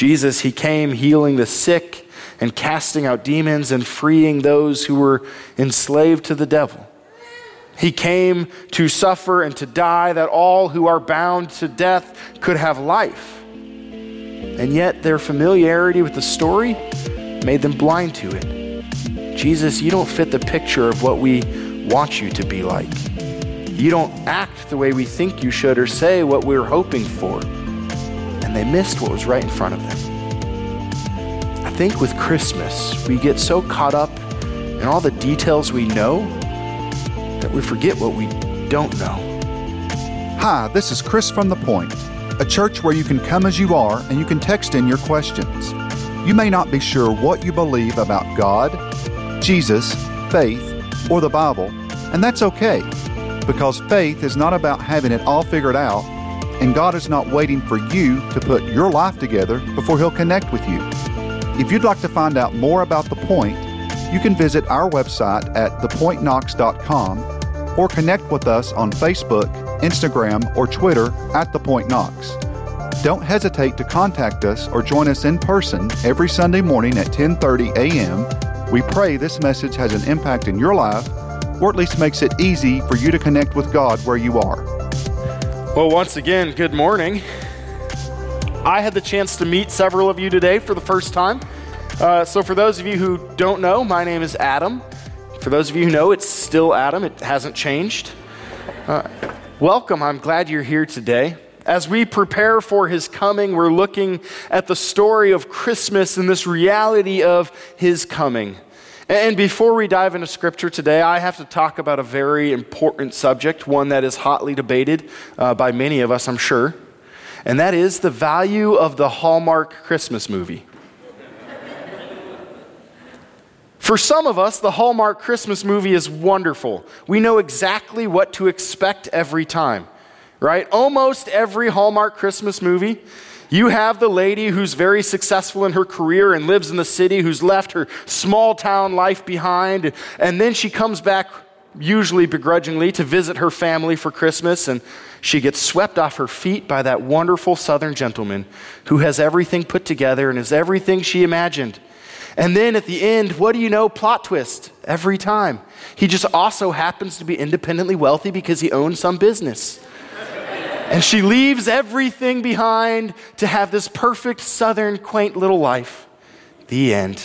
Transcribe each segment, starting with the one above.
Jesus, he came healing the sick and casting out demons and freeing those who were enslaved to the devil. He came to suffer and to die that all who are bound to death could have life. And yet, their familiarity with the story made them blind to it. Jesus, you don't fit the picture of what we want you to be like. You don't act the way we think you should or say what we're hoping for. And they missed what was right in front of them. I think with Christmas, we get so caught up in all the details we know that we forget what we don't know. Hi, this is Chris from The Point, a church where you can come as you are and you can text in your questions. You may not be sure what you believe about God, Jesus, faith, or the Bible, and that's okay because faith is not about having it all figured out, and God is not waiting for you to put your life together before He'll connect with you. If you'd like to find out more about The Point, you can visit our website at thepointknox.com or connect with us on Facebook, Instagram, or Twitter at The Point Knox. Don't hesitate to contact us or join us in person every Sunday morning at 10:30 a.m. We pray this message has an impact in your life or at least makes it easy for you to connect with God where you are. Well, once again, good morning. I had the chance to meet several of you today for the first time. Uh, so, for those of you who don't know, my name is Adam. For those of you who know, it's still Adam, it hasn't changed. Uh, welcome, I'm glad you're here today. As we prepare for his coming, we're looking at the story of Christmas and this reality of his coming. And before we dive into scripture today, I have to talk about a very important subject, one that is hotly debated uh, by many of us, I'm sure. And that is the value of the Hallmark Christmas movie. For some of us, the Hallmark Christmas movie is wonderful. We know exactly what to expect every time, right? Almost every Hallmark Christmas movie. You have the lady who's very successful in her career and lives in the city, who's left her small town life behind, and then she comes back, usually begrudgingly, to visit her family for Christmas, and she gets swept off her feet by that wonderful southern gentleman who has everything put together and is everything she imagined. And then at the end, what do you know? Plot twist every time. He just also happens to be independently wealthy because he owns some business. And she leaves everything behind to have this perfect, southern, quaint little life. The end.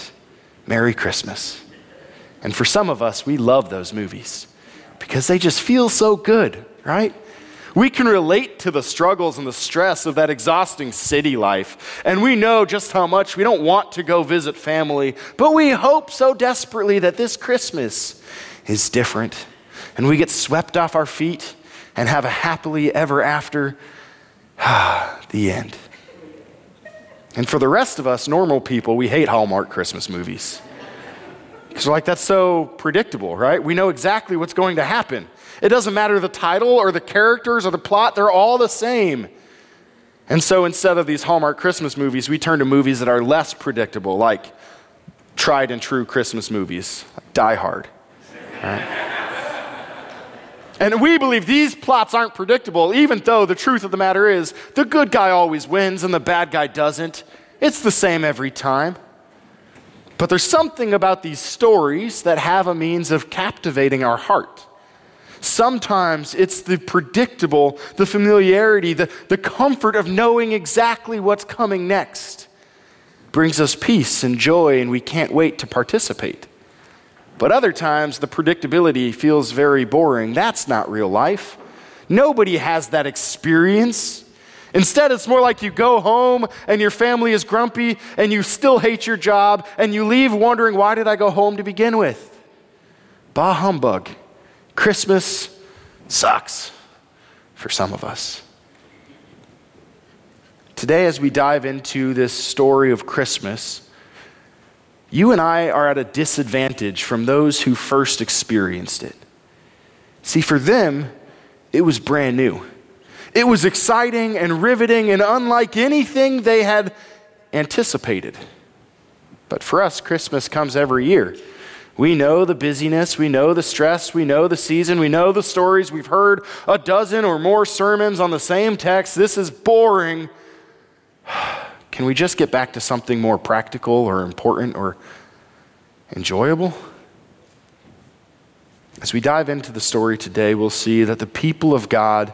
Merry Christmas. And for some of us, we love those movies because they just feel so good, right? We can relate to the struggles and the stress of that exhausting city life. And we know just how much we don't want to go visit family, but we hope so desperately that this Christmas is different. And we get swept off our feet and have a happily ever after. the end. And for the rest of us, normal people, we hate Hallmark Christmas movies. Because we're like, that's so predictable, right? We know exactly what's going to happen. It doesn't matter the title or the characters or the plot, they're all the same. And so instead of these Hallmark Christmas movies, we turn to movies that are less predictable, like tried and true Christmas movies, Die Hard. Right? And we believe these plots aren't predictable, even though the truth of the matter is the good guy always wins and the bad guy doesn't. It's the same every time. But there's something about these stories that have a means of captivating our heart. Sometimes it's the predictable, the familiarity, the, the comfort of knowing exactly what's coming next. Brings us peace and joy, and we can't wait to participate. But other times, the predictability feels very boring. That's not real life. Nobody has that experience. Instead, it's more like you go home and your family is grumpy and you still hate your job and you leave wondering, why did I go home to begin with? Bah humbug. Christmas sucks for some of us. Today, as we dive into this story of Christmas, you and I are at a disadvantage from those who first experienced it. See, for them, it was brand new. It was exciting and riveting and unlike anything they had anticipated. But for us, Christmas comes every year. We know the busyness, we know the stress, we know the season, we know the stories. We've heard a dozen or more sermons on the same text. This is boring. Can we just get back to something more practical or important or enjoyable? As we dive into the story today, we'll see that the people of God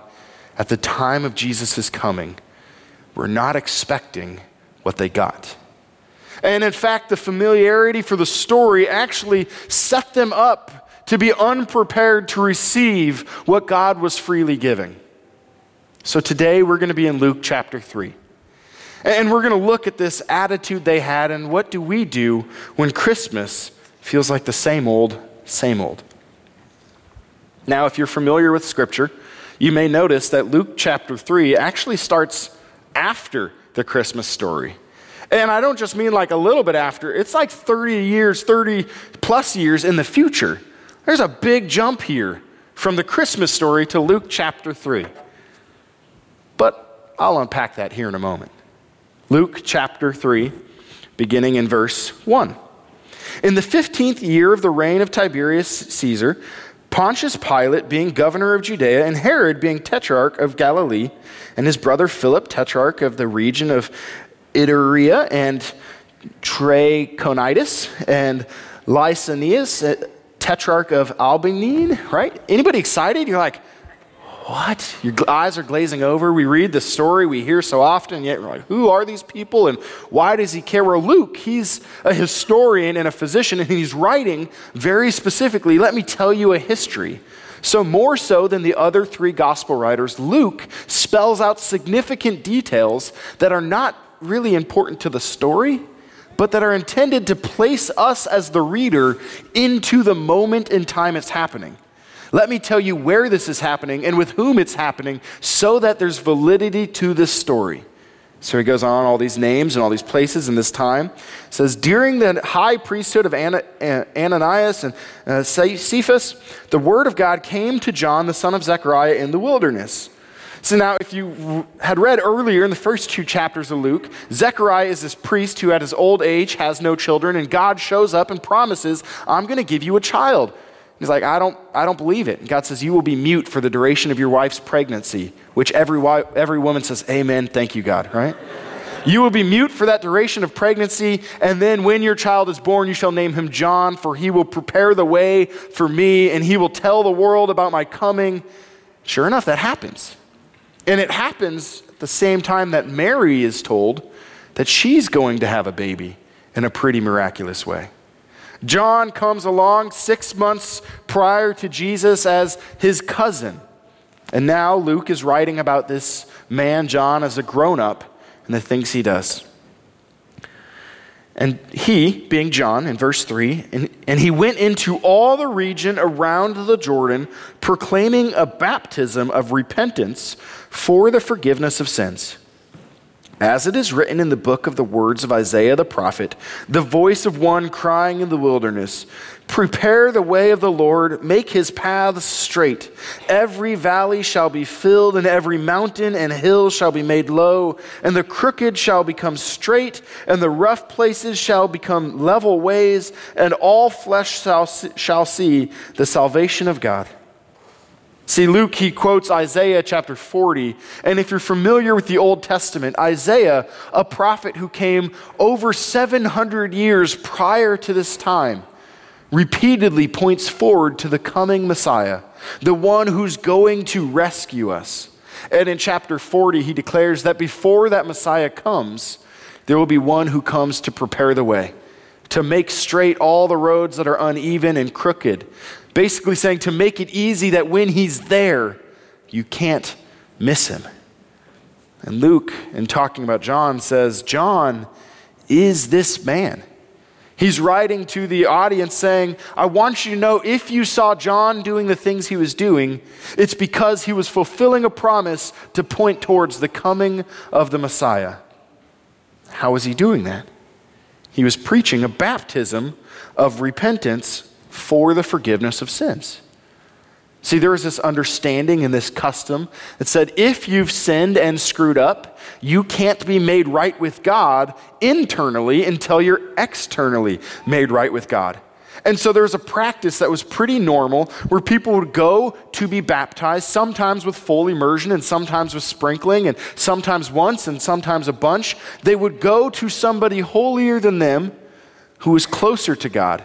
at the time of Jesus' coming were not expecting what they got. And in fact, the familiarity for the story actually set them up to be unprepared to receive what God was freely giving. So today we're going to be in Luke chapter 3. And we're going to look at this attitude they had and what do we do when Christmas feels like the same old, same old. Now, if you're familiar with Scripture, you may notice that Luke chapter 3 actually starts after the Christmas story. And I don't just mean like a little bit after, it's like 30 years, 30 plus years in the future. There's a big jump here from the Christmas story to Luke chapter 3. But I'll unpack that here in a moment. Luke chapter 3, beginning in verse 1. In the 15th year of the reign of Tiberius Caesar, Pontius Pilate being governor of Judea, and Herod being tetrarch of Galilee, and his brother Philip, tetrarch of the region of Iturea and Trachonitis, and Lysanias, uh, tetrarch of Abilene, right? Anybody excited? You're like, what? Your eyes are glazing over. We read the story we hear so often, yet we're like, who are these people and why does he care? Well, Luke, he's a historian and a physician, and he's writing very specifically, let me tell you a history. So, more so than the other three gospel writers, Luke spells out significant details that are not really important to the story, but that are intended to place us as the reader into the moment in time it's happening. Let me tell you where this is happening and with whom it's happening so that there's validity to this story. So he goes on all these names and all these places in this time. It says, During the high priesthood of Ananias and uh, Caiaphas, the word of God came to John, the son of Zechariah, in the wilderness. So now, if you had read earlier in the first two chapters of Luke, Zechariah is this priest who at his old age has no children, and God shows up and promises, I'm going to give you a child. He's like, I don't, I don't believe it. And God says, You will be mute for the duration of your wife's pregnancy, which every, wife, every woman says, Amen, thank you, God, right? You will be mute for that duration of pregnancy, and then when your child is born, you shall name him John, for he will prepare the way for me, and he will tell the world about my coming. Sure enough, that happens. And it happens at the same time that Mary is told that she's going to have a baby in a pretty miraculous way. John comes along six months prior to Jesus as his cousin. And now Luke is writing about this man, John, as a grown up and the things he does. And he, being John, in verse 3, and, and he went into all the region around the Jordan, proclaiming a baptism of repentance for the forgiveness of sins. As it is written in the book of the words of Isaiah the prophet, the voice of one crying in the wilderness, Prepare the way of the Lord, make his paths straight. Every valley shall be filled, and every mountain and hill shall be made low, and the crooked shall become straight, and the rough places shall become level ways, and all flesh shall, see the salvation of God. See, Luke, he quotes Isaiah chapter 40. And if you're familiar with the Old Testament, Isaiah, a prophet who came over 700 years prior to this time, repeatedly points forward to the coming Messiah, the one who's going to rescue us. And in chapter 40, he declares that before that Messiah comes, there will be one who comes to prepare the way, to make straight all the roads that are uneven and crooked, Basically, saying to make it easy that when he's there, you can't miss him. And Luke, in talking about John, says, John is this man. He's writing to the audience saying, I want you to know if you saw John doing the things he was doing, it's because he was fulfilling a promise to point towards the coming of the Messiah. How was he doing that? He was preaching a baptism of repentance for the forgiveness of sins. See, there was this understanding and this custom that said if you've sinned and screwed up, you can't be made right with God internally until you're externally made right with God. And so there was a practice that was pretty normal where people would go to be baptized, sometimes with full immersion and sometimes with sprinkling, and sometimes once and sometimes a bunch. They would go to somebody holier than them who was closer to God,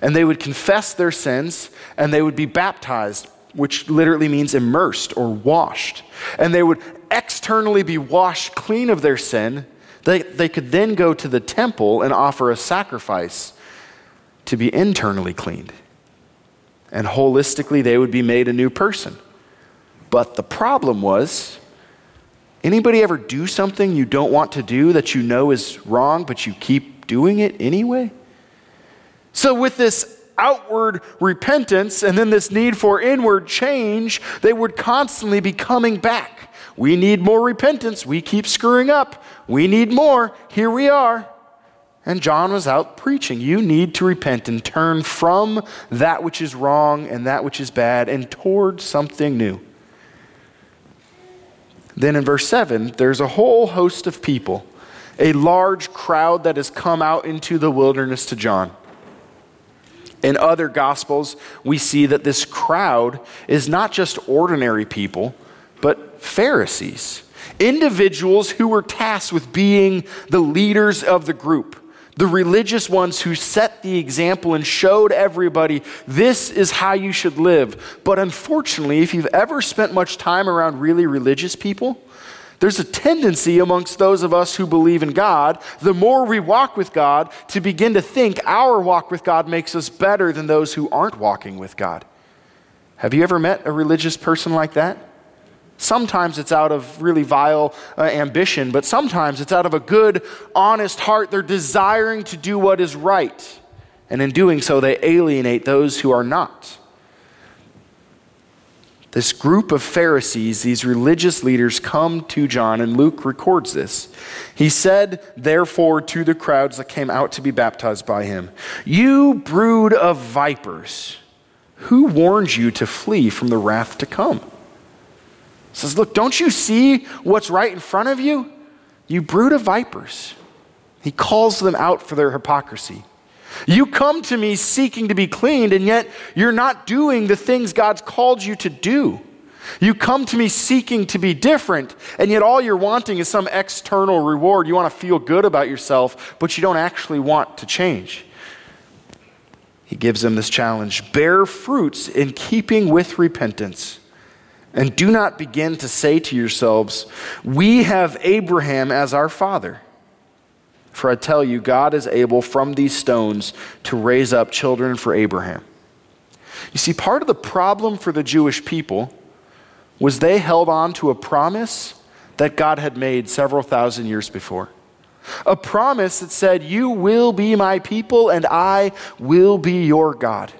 and they would confess their sins and they would be baptized, which literally means immersed or washed. And they would externally be washed clean of their sin. They, they could then go to the temple and offer a sacrifice to be internally cleaned. And holistically, they would be made a new person. But the problem was anybody ever do something you don't want to do that you know is wrong, but you keep doing it anyway? So, with this outward repentance and then this need for inward change, they would constantly be coming back. We need more repentance. We keep screwing up. We need more. Here we are. And John was out preaching. You need to repent and turn from that which is wrong and that which is bad and toward something new. Then in verse 7, there's a whole host of people, a large crowd that has come out into the wilderness to John. In other gospels, we see that this crowd is not just ordinary people, but Pharisees, individuals who were tasked with being the leaders of the group the religious ones who set the example and showed everybody this is how you should live. But unfortunately, if you've ever spent much time around really religious people, there's a tendency amongst those of us who believe in God, the more we walk with God, to begin to think our walk with God makes us better than those who aren't walking with God. Have you ever met a religious person like that? Sometimes it's out of really vile uh, ambition, but sometimes it's out of a good, honest heart. They're desiring to do what is right. And in doing so, they alienate those who are not. This group of Pharisees, these religious leaders, come to John, and Luke records this. He said, therefore, to the crowds that came out to be baptized by him, You brood of vipers, who warned you to flee from the wrath to come? He says, Look, don't you see what's right in front of you? You brood of vipers. He calls them out for their hypocrisy. You come to me seeking to be cleaned, and yet you're not doing the things God's called you to do. You come to me seeking to be different, and yet all you're wanting is some external reward. You want to feel good about yourself, but you don't actually want to change. He gives them this challenge bear fruits in keeping with repentance. And do not begin to say to yourselves, We have Abraham as our father. For I tell you, God is able from these stones to raise up children for Abraham. You see, part of the problem for the Jewish people was they held on to a promise that God had made several thousand years before. A promise that said, You will be my people and I will be your God.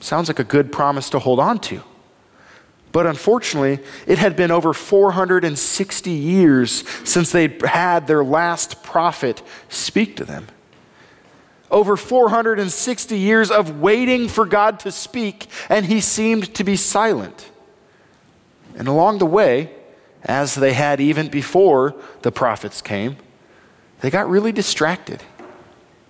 Sounds like a good promise to hold on to. But unfortunately, it had been over 460 years since they'd had their last prophet speak to them. Over 460 years of waiting for God to speak, and he seemed to be silent. And along the way, as they had even before the prophets came, they got really distracted.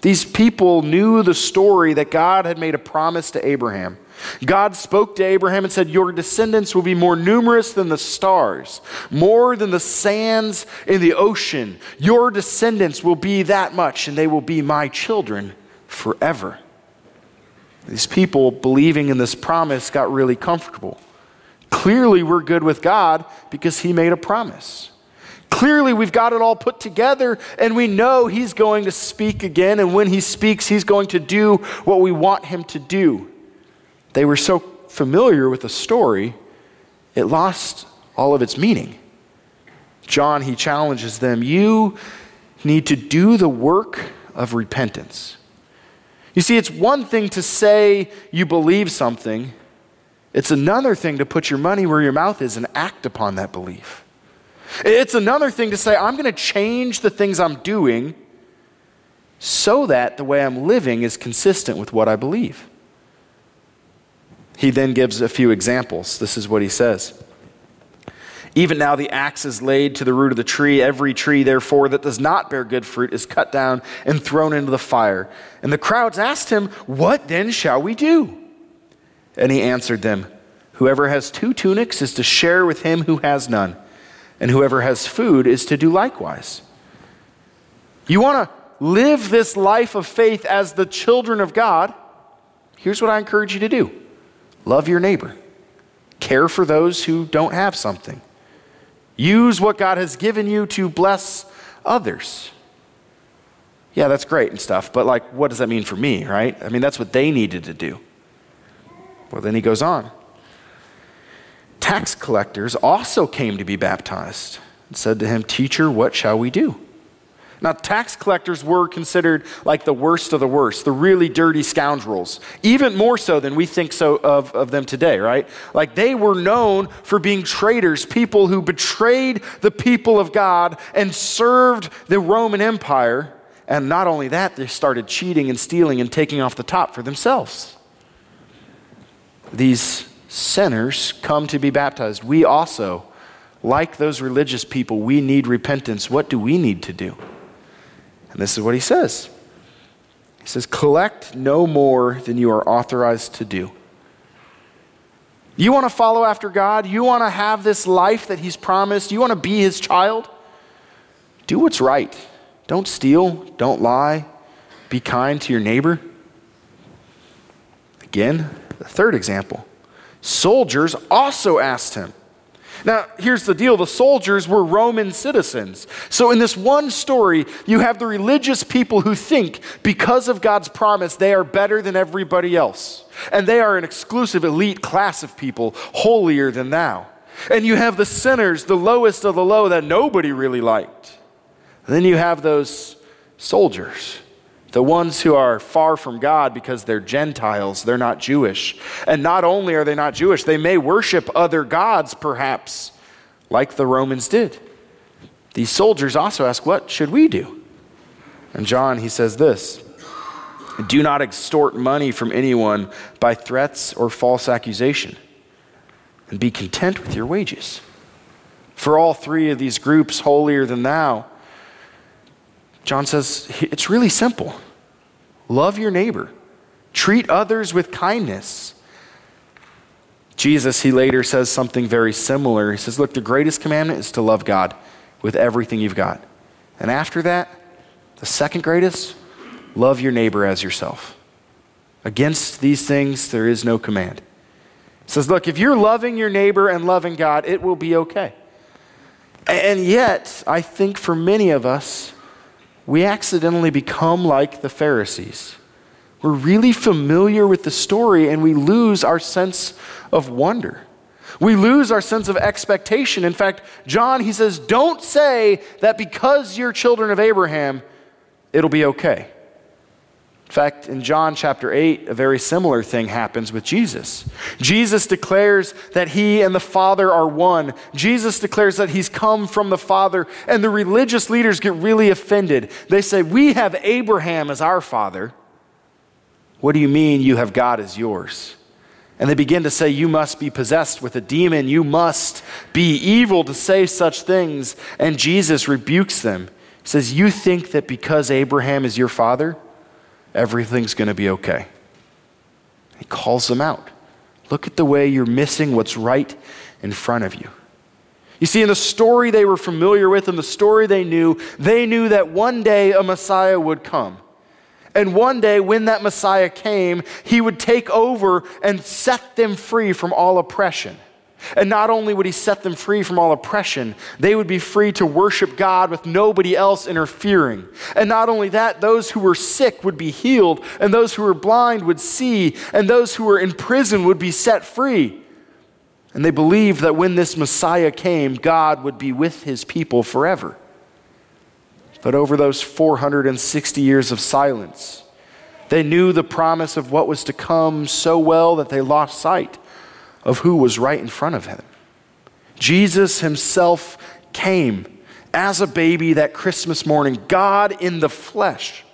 These people knew the story that God had made a promise to Abraham God spoke to Abraham and said, Your descendants will be more numerous than the stars, more than the sands in the ocean. Your descendants will be that much, and they will be my children forever. These people believing in this promise got really comfortable. Clearly, we're good with God because He made a promise. Clearly, we've got it all put together, and we know He's going to speak again, and when He speaks, He's going to do what we want Him to do. They were so familiar with the story, it lost all of its meaning. John, he challenges them you need to do the work of repentance. You see, it's one thing to say you believe something, it's another thing to put your money where your mouth is and act upon that belief. It's another thing to say, I'm going to change the things I'm doing so that the way I'm living is consistent with what I believe. He then gives a few examples. This is what he says Even now, the axe is laid to the root of the tree. Every tree, therefore, that does not bear good fruit is cut down and thrown into the fire. And the crowds asked him, What then shall we do? And he answered them, Whoever has two tunics is to share with him who has none, and whoever has food is to do likewise. You want to live this life of faith as the children of God? Here's what I encourage you to do love your neighbor, care for those who don't have something Use what God has given you to bless others. Yeah, that's great and stuff, but like, what does that mean for me, right? I mean, that's what they needed to do. Well, then he goes on. Tax collectors also came to be baptized and said to him, Teacher, what shall we do? Now, tax collectors were considered like the worst of the worst, the really dirty scoundrels, even more so than we think so of, of them today, right? Like they were known for being traitors, people who betrayed the people of God and served the Roman Empire. And not only that, they started cheating and stealing and taking off the top for themselves. These sinners come to be baptized. We also, like those religious people, we need repentance. What do we need to do? And this is what he says He says, Collect no more than you are authorized to do. You want to follow after God? You want to have this life that He's promised? You want to be His child? Do what's right. Don't steal. Don't lie. Be kind to your neighbor. Again, the third example. Soldiers also asked him, now, here's the deal the soldiers were Roman citizens. So, in this one story, you have the religious people who think because of God's promise, they are better than everybody else. And they are an exclusive elite class of people, holier than thou. And you have the sinners, the lowest of the low, that nobody really liked. And then you have those soldiers the ones who are far from God because they're Gentiles, they're not Jewish. And not only are they not Jewish, they may worship other gods, perhaps, like the Romans did. These soldiers also ask, What should we do? And John, he says this Do not extort money from anyone by threats or false accusation, and be content with your wages. For all three of these groups, holier than thou, John says it's really simple love your neighbor, treat others with kindness. Jesus, he later says something very similar. He says, Look, the greatest commandment is to love God with everything you've got. And after that, the second greatest, love your neighbor as yourself. Against these things, there is no command. He says, Look, if you're loving your neighbor and loving God, it will be okay. And yet, I think for many of us, we accidentally become like the Pharisees. We're really familiar with the story and we lose our sense of wonder. We lose our sense of expectation. In fact, John, he says, don't say that because you're children of Abraham, it'll be okay. In fact, in John chapter 8, a very similar thing happens with Jesus. Jesus declares that he and the Father are one. Jesus declares that he's come from the Father, and the religious leaders get really offended. They say, We have Abraham as our father. What do you mean you have God as yours? And they begin to say, You must be possessed with a demon. You must be evil to say such things. And Jesus rebukes them. He says, You think that because Abraham is your father, everything's going to be okay. He calls them out. Look at the way you're missing what's right in front of you. You see, in the story they were familiar with, in the story they knew, they knew that one day a Messiah would come. And one day, when that Messiah came, he would take over and set them free from all oppression. And not only would he set them free from all oppression, they would be free to worship God with nobody else interfering. And not only that, those who were sick would be healed, and those who were blind would see, and those who were in prison would be set free. And they believed that when this Messiah came, God would be with his people forever. But over those 460 years of silence, they knew the promise of what was to come so well that they lost sight of who was right in front of him. Jesus himself came as a baby that Christmas morning, God in the flesh,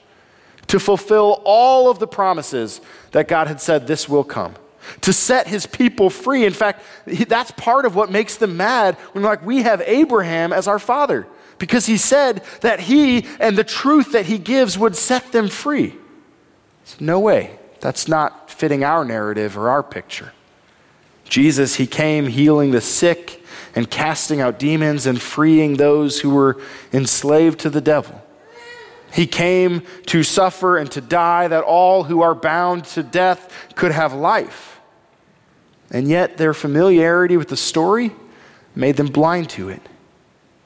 to fulfill all of the promises that God had said this will come. to set his people free. In fact, that's part of what makes them mad when like we have Abraham as our father because he said that he and the truth that he gives would set them free. So no way. That's not fitting our narrative or our picture. Jesus, he came healing the sick and casting out demons and freeing those who were enslaved to the devil. He came to suffer and to die that all who are bound to death could have life. And yet, their familiarity with the story made them blind to it.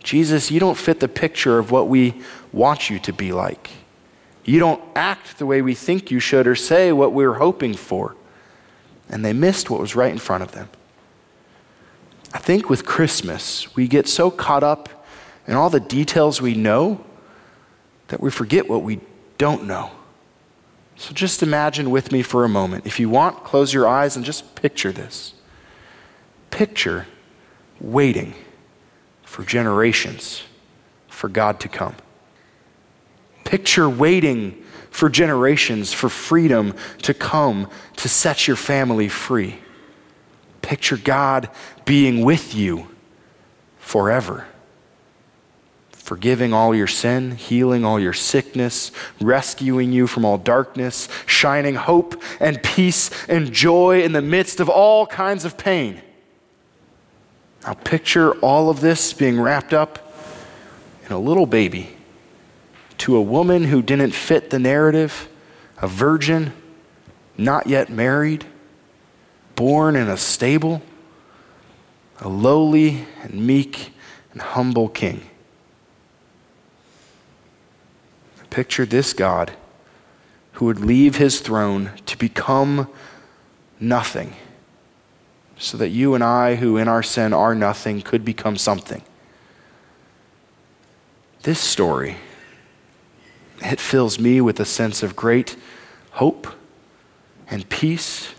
Jesus, you don't fit the picture of what we want you to be like. You don't act the way we think you should or say what we're hoping for. And they missed what was right in front of them. I think with Christmas, we get so caught up in all the details we know that we forget what we don't know. So just imagine with me for a moment. If you want, close your eyes and just picture this. Picture waiting for generations for God to come. Picture waiting for generations for freedom to come to set your family free. Picture God being with you forever forgiving all your sin, healing all your sickness, rescuing you from all darkness, shining hope and peace and joy in the midst of all kinds of pain. Now, picture all of this being wrapped up in a little baby to a woman who didn't fit the narrative, a virgin, not yet married, born in a stable, a lowly and meek and humble king. Picture this God who would leave his throne to become nothing so that you and I, who in our sin are nothing, could become something. This story, it fills me with a sense of great hope and peace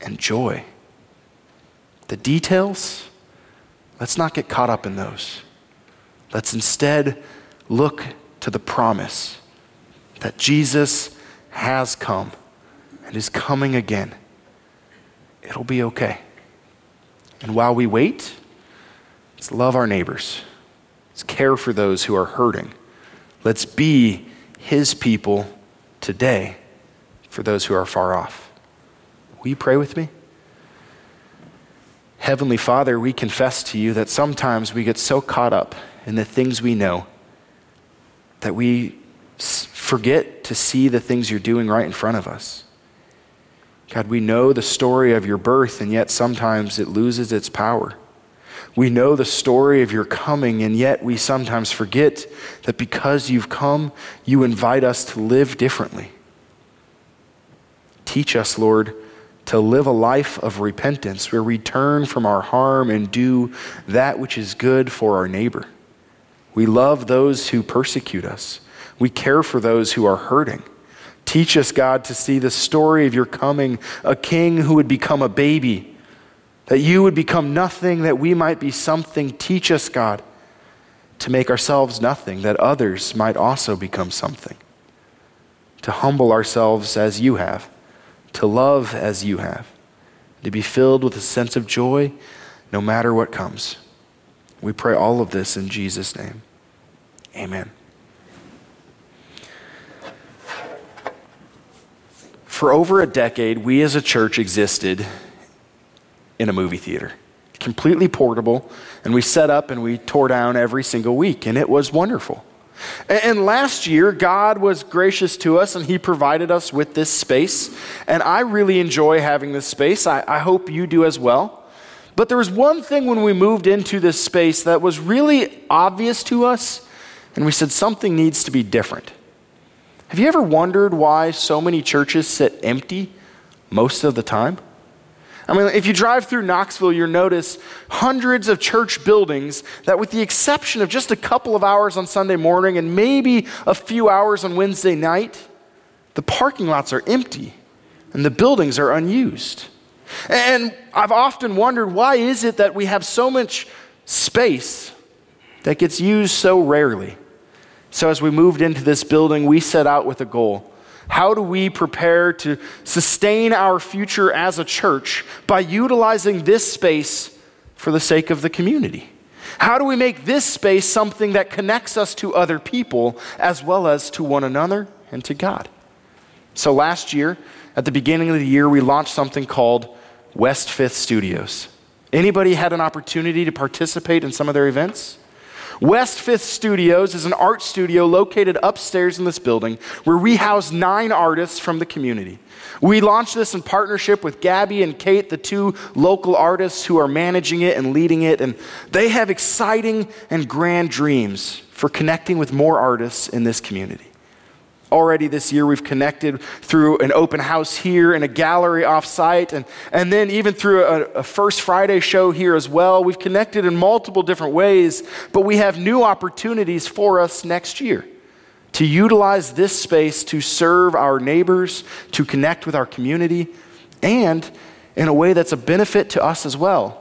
and joy. The details, let's not get caught up in those. Let's instead look to the promise that Jesus has come and is coming again. It'll be okay. And while we wait, let's love our neighbors. Let's care for those who are hurting. Let's be his people today for those who are far off. Will you pray with me? Heavenly Father, we confess to you that sometimes we get so caught up in the things we know that we forget to see the things you're doing right in front of us. God, we know the story of your birth, and yet sometimes it loses its power. We know the story of your coming, and yet we sometimes forget that because you've come, you invite us to live differently. Teach us, Lord, to live a life of repentance where we turn from our harm and do that which is good for our neighbor. We love those who persecute us. We care for those who are hurting. Teach us, God, to see the story of your coming, a king who would become a baby, that you would become nothing, that we might be something. Teach us, God, to make ourselves nothing, that others might also become something. To humble ourselves as you have, to love as you have, to be filled with a sense of joy no matter what comes. We pray all of this in Jesus' name. Amen. For over a decade, we as a church existed in a movie theater, completely portable, and we set up and we tore down every single week, and it was wonderful. And last year, God was gracious to us and He provided us with this space. And I really enjoy having this space. I, I hope you do as well. But there was one thing when we moved into this space that was really obvious to us, and we said something needs to be different. Have you ever wondered why so many churches sit empty most of the time? I mean, if you drive through Knoxville, you'll notice hundreds of church buildings that, with the exception of just a couple of hours on Sunday morning and maybe a few hours on Wednesday night, the parking lots are empty and the buildings are unused. And I've often wondered why is it that we have so much space that gets used so rarely? So as we moved into this building, we set out with a goal How do we prepare to sustain our future as a church by utilizing this space for the sake of the community? How do we make this space something that connects us to other people as well as to one another and to God? So last year, at the beginning of the year, we launched something called West Fifth Studios. Anybody had an opportunity to participate in some of their events? West Fifth Studios is an art studio located upstairs in this building where we house nine artists from the community. We launched this in partnership with Gabby and Kate, the two local artists who are managing it and leading it, and they have exciting and grand dreams for connecting with more artists in this community. Already this year, we've connected through an open house here and a gallery offsite, and, and then even through a, a, First Friday show here as well. We've connected in multiple different ways, but we have new opportunities for us next year to utilize this space to serve our neighbors, to connect with our community, and in a way that's a benefit to us as well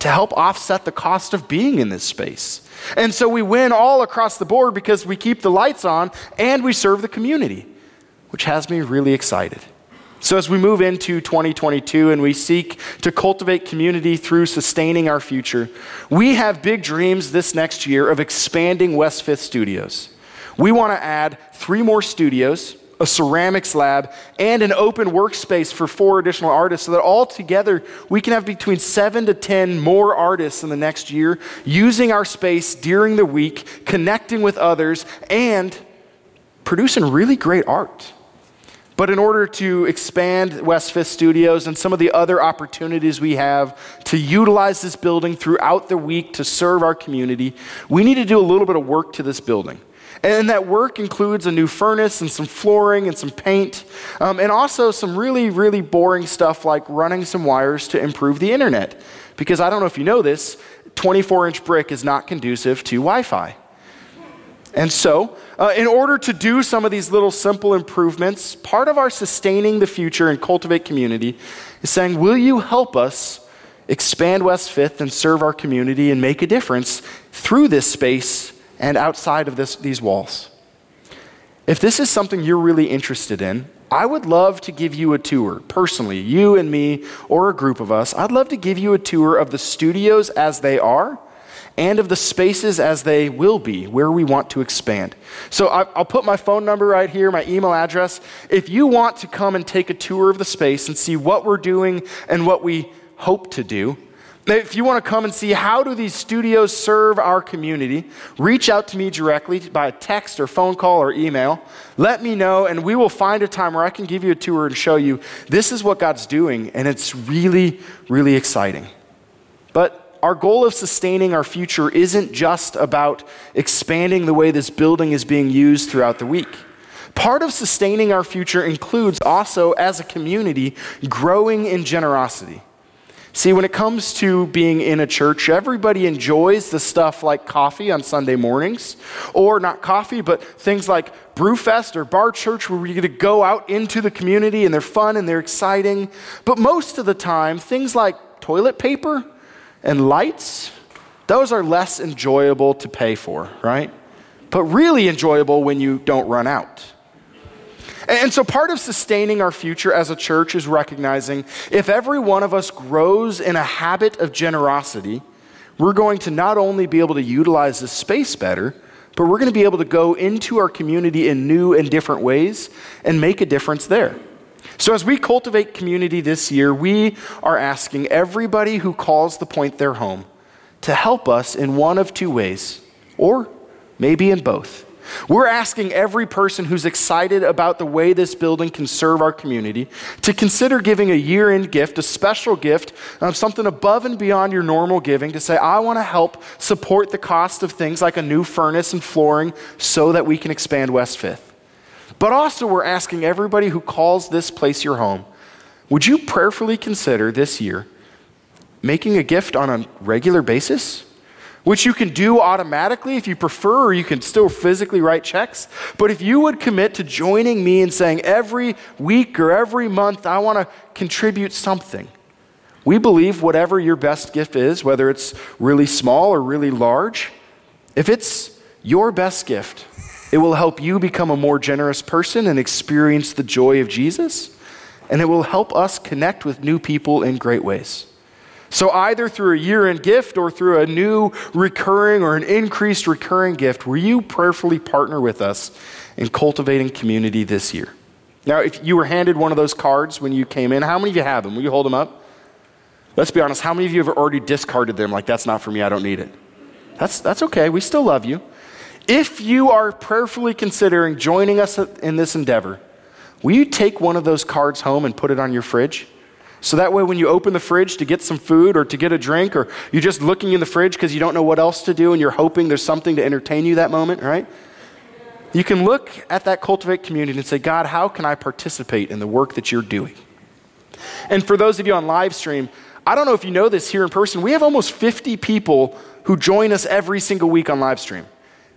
to help offset the cost of being in this space. And so we win all across the board because we keep the lights on and we serve the community, which has me really excited. So, as we move into 2022 and we seek to cultivate community through sustaining our future, we have big dreams this next year of expanding West Fifth Studios. We want to add three more studios a ceramics lab, and an open workspace for four additional artists so that all together we can have between seven to 10 more artists in the next year using our space during the week, connecting with others, and producing really great art. But in order to expand West Fifth Studios and some of the other opportunities we have to utilize this building throughout the week to serve our community, we need to do a little bit of work to this building. And that work includes a new furnace and some flooring and some paint, um, and also some really, really boring stuff like running some wires to improve the internet. Because I don't know if you know this, 24 inch brick is not conducive to Wi Fi. And so, uh, in order to do some of these little simple improvements, part of our sustaining the future and cultivate community is saying, Will you help us expand West Fifth and serve our community and make a difference through this space and outside of this, these walls. If this is something you're really interested in, I would love to give you a tour, personally, you and me, or a group of us. I'd love to give you a tour of the studios as they are and of the spaces as they will be, where we want to expand. So I'll put my phone number right here, my email address. If you want to come and take a tour of the space and see what we're doing and what we hope to do, if you want to come and see how do these studios serve our community, reach out to me directly by a text or phone call or email. Let me know, and we will find a time where I can give you a tour and show you this is what God's doing, and it's really, really exciting. But our goal of sustaining our future isn't just about expanding the way this building is being used throughout the week. Part of sustaining our future includes also, as a community, growing in generosity. See, when it comes to being in a church, everybody enjoys the stuff like coffee on Sunday mornings, or not coffee, but things like Brewfest or Bar Church where we get to go out into the community and they're fun and they're exciting. But most of the time, things like toilet paper and lights, those are less enjoyable to pay for, right? But really enjoyable when you don't run out. And so, part of sustaining our future as a church is recognizing if every one of us grows in a habit of generosity, we're going to not only be able to utilize this space better, but we're going to be able to go into our community in new and different ways and make a difference there. So, as we cultivate community this year, we are asking everybody who calls the point their home to help us in one of two ways, or maybe in both. We're asking every person who's excited about the way this building can serve our community to consider giving a year end gift, a special gift, um, something above and beyond your normal giving, to say, I want to help support the cost of things like a new furnace and flooring so that we can expand West Fifth. But also, we're asking everybody who calls this place your home, would you prayerfully consider this year making a gift on a regular basis? Which you can do automatically if you prefer, or you can still physically write checks. But if you would commit to joining me and saying every week or every month, I want to contribute something, we believe whatever your best gift is, whether it's really small or really large, if it's your best gift, It will help you become a more generous person and experience the joy of Jesus. And it will help us connect with new people in great ways. So, either through a year end gift or through a new recurring or an increased recurring gift, will you prayerfully partner with us in cultivating community this year? Now, if you were handed one of those cards when you came in, how many of you have them? Will you hold them up? Let's be honest, how many of you have already discarded them like, that's not for me, I don't need it? That's, that's okay, we still love you. If you are prayerfully considering joining us in this endeavor, will you take one of those cards home and put it on your fridge? So that way, when you open the fridge to get some food or to get a drink, or you're just looking in the fridge because you don't know what else to do and you're hoping there's something to entertain you that moment, right? You can look at that cultivate community and say, God, how can I participate in the work that you're doing? And for those of you on live stream, I don't know if you know this here in person, we have almost 50 people who join us every single week on live stream.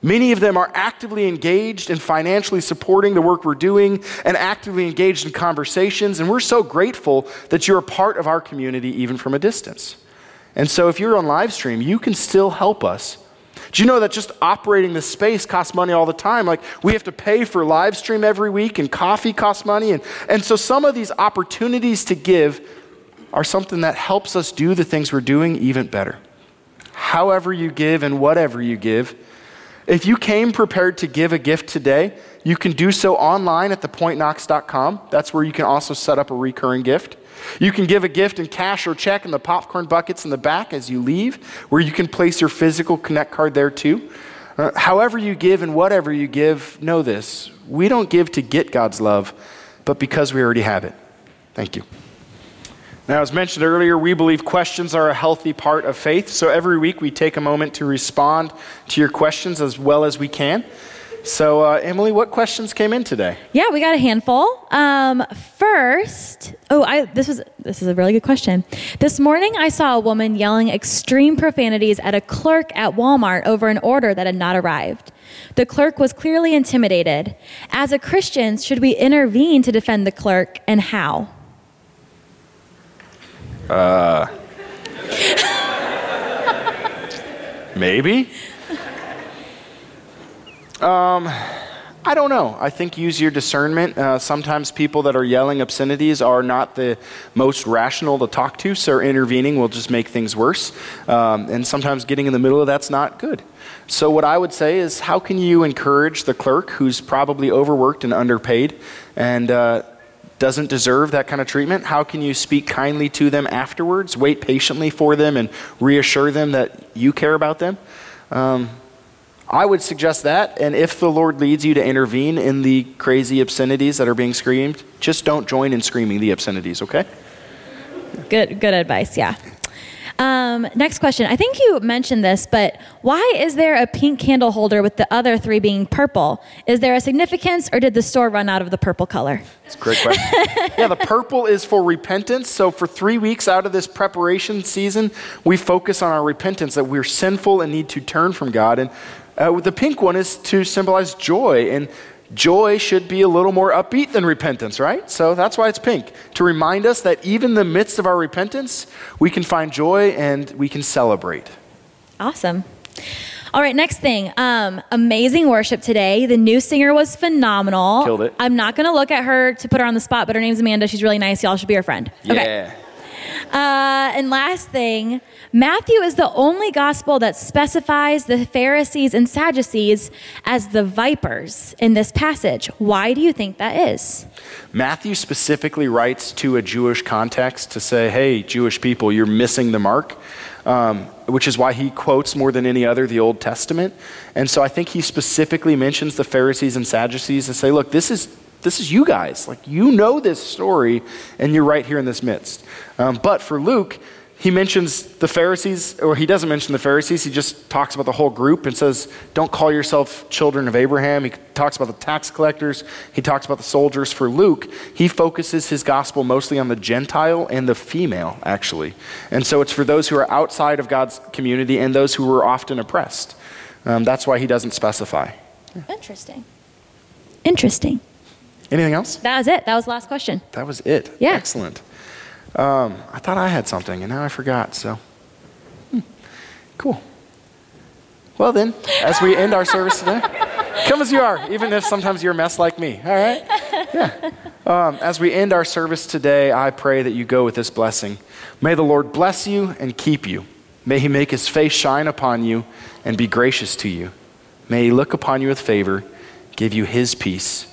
Many of them are actively engaged in financially supporting the work we're doing and actively engaged in conversations. And we're so grateful that you're a part of our community, even from a distance. And so, if you're on live stream, you can still help us. Do you know that just operating this space costs money all the time? Like, we have to pay for live stream every week, and coffee costs money. And, and so, some of these opportunities to give are something that helps us do the things we're doing even better. However, you give and whatever you give, if you came prepared to give a gift today, you can do so online at thepointknox.com. That's where you can also set up a recurring gift. You can give a gift in cash or check in the popcorn buckets in the back as you leave, where you can place your physical Connect card there too. Uh, however, you give and whatever you give, know this we don't give to get God's love, but because we already have it. Thank you. Now, as mentioned earlier, we believe questions are a healthy part of faith. So every week we take a moment to respond to your questions as well as we can. So, uh, Emily, what questions came in today? Yeah, we got a handful. Um, first, oh, I, this was this is a really good question. This morning, I saw a woman yelling extreme profanities at a clerk at Walmart over an order that had not arrived. The clerk was clearly intimidated. As a Christian, should we intervene to defend the clerk, and how? Uh, maybe. Um, I don't know. I think use your discernment. Uh, sometimes people that are yelling obscenities are not the most rational to talk to, so intervening will just make things worse. Um, and sometimes getting in the middle of that's not good. So, what I would say is, how can you encourage the clerk who's probably overworked and underpaid and uh, doesn't deserve that kind of treatment, how can you speak kindly to them afterwards, wait patiently for them, and reassure them that you care about them? Um, I would suggest that. And if the Lord leads you to intervene in the crazy obscenities that are being screamed, just don't join in screaming the obscenities, okay? Good, good advice, yeah. Um, next question. I think you mentioned this, but why is there a pink candle holder with the other three being purple? Is there a significance, or did the store run out of the purple color? That's a great question. yeah, the purple is for repentance. So for three weeks out of this preparation season, we focus on our repentance that we're sinful and need to turn from God. And uh, the pink one is to symbolize joy. And joy should be a little more upbeat than repentance, right? So that's why it's pink, to remind us that even in the midst of our repentance, we can find joy and we can celebrate. Awesome. All right, next thing. Um, amazing worship today. The new singer was phenomenal. Killed it. I'm not going to look at her to put her on the spot, but her name's Amanda. She's really nice. Y'all should be her friend. Yeah. Okay. Uh, and last thing, Matthew is the only gospel that specifies the Pharisees and Sadducees as the vipers in this passage. Why do you think that is? Matthew specifically writes to a Jewish context to say, hey, Jewish people, you're missing the mark. Um, which is why he quotes more than any other the Old Testament. And so I think he specifically mentions the Pharisees and Sadducees to say, look, this is this is you guys. Like, you know this story, and you're right here in this midst. Um, but for Luke, he mentions the Pharisees, or he doesn't mention the Pharisees. He just talks about the whole group and says, Don't call yourself children of Abraham. He talks about the tax collectors. He talks about the soldiers. For Luke, he focuses his gospel mostly on the Gentile and the female, actually. And so it's for those who are outside of God's community and those who were often oppressed. Um, that's why he doesn't specify. Interesting. Interesting. Anything else? That was it. That was the last question. That was it. Yeah. Excellent. Um, I thought I had something, and now I forgot. So, hmm. cool. Well, then, as we end our service today. Come as you are, even if sometimes you're a mess like me. All right? Yeah. Um, as we end our service today, I pray that you go with this blessing. May the Lord bless you and keep you. May he make his face shine upon you and be gracious to you. May he look upon you with favor, give you his peace.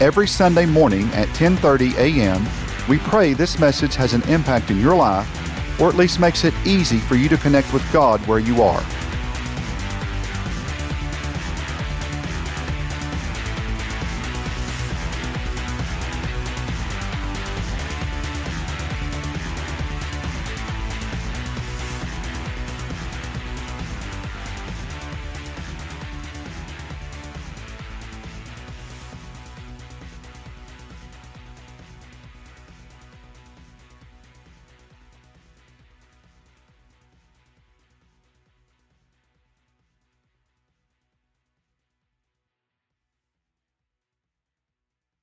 every Sunday morning at 10:30 a.m. We pray this message has an impact in your life or at least makes it easy for you to connect with God where you are.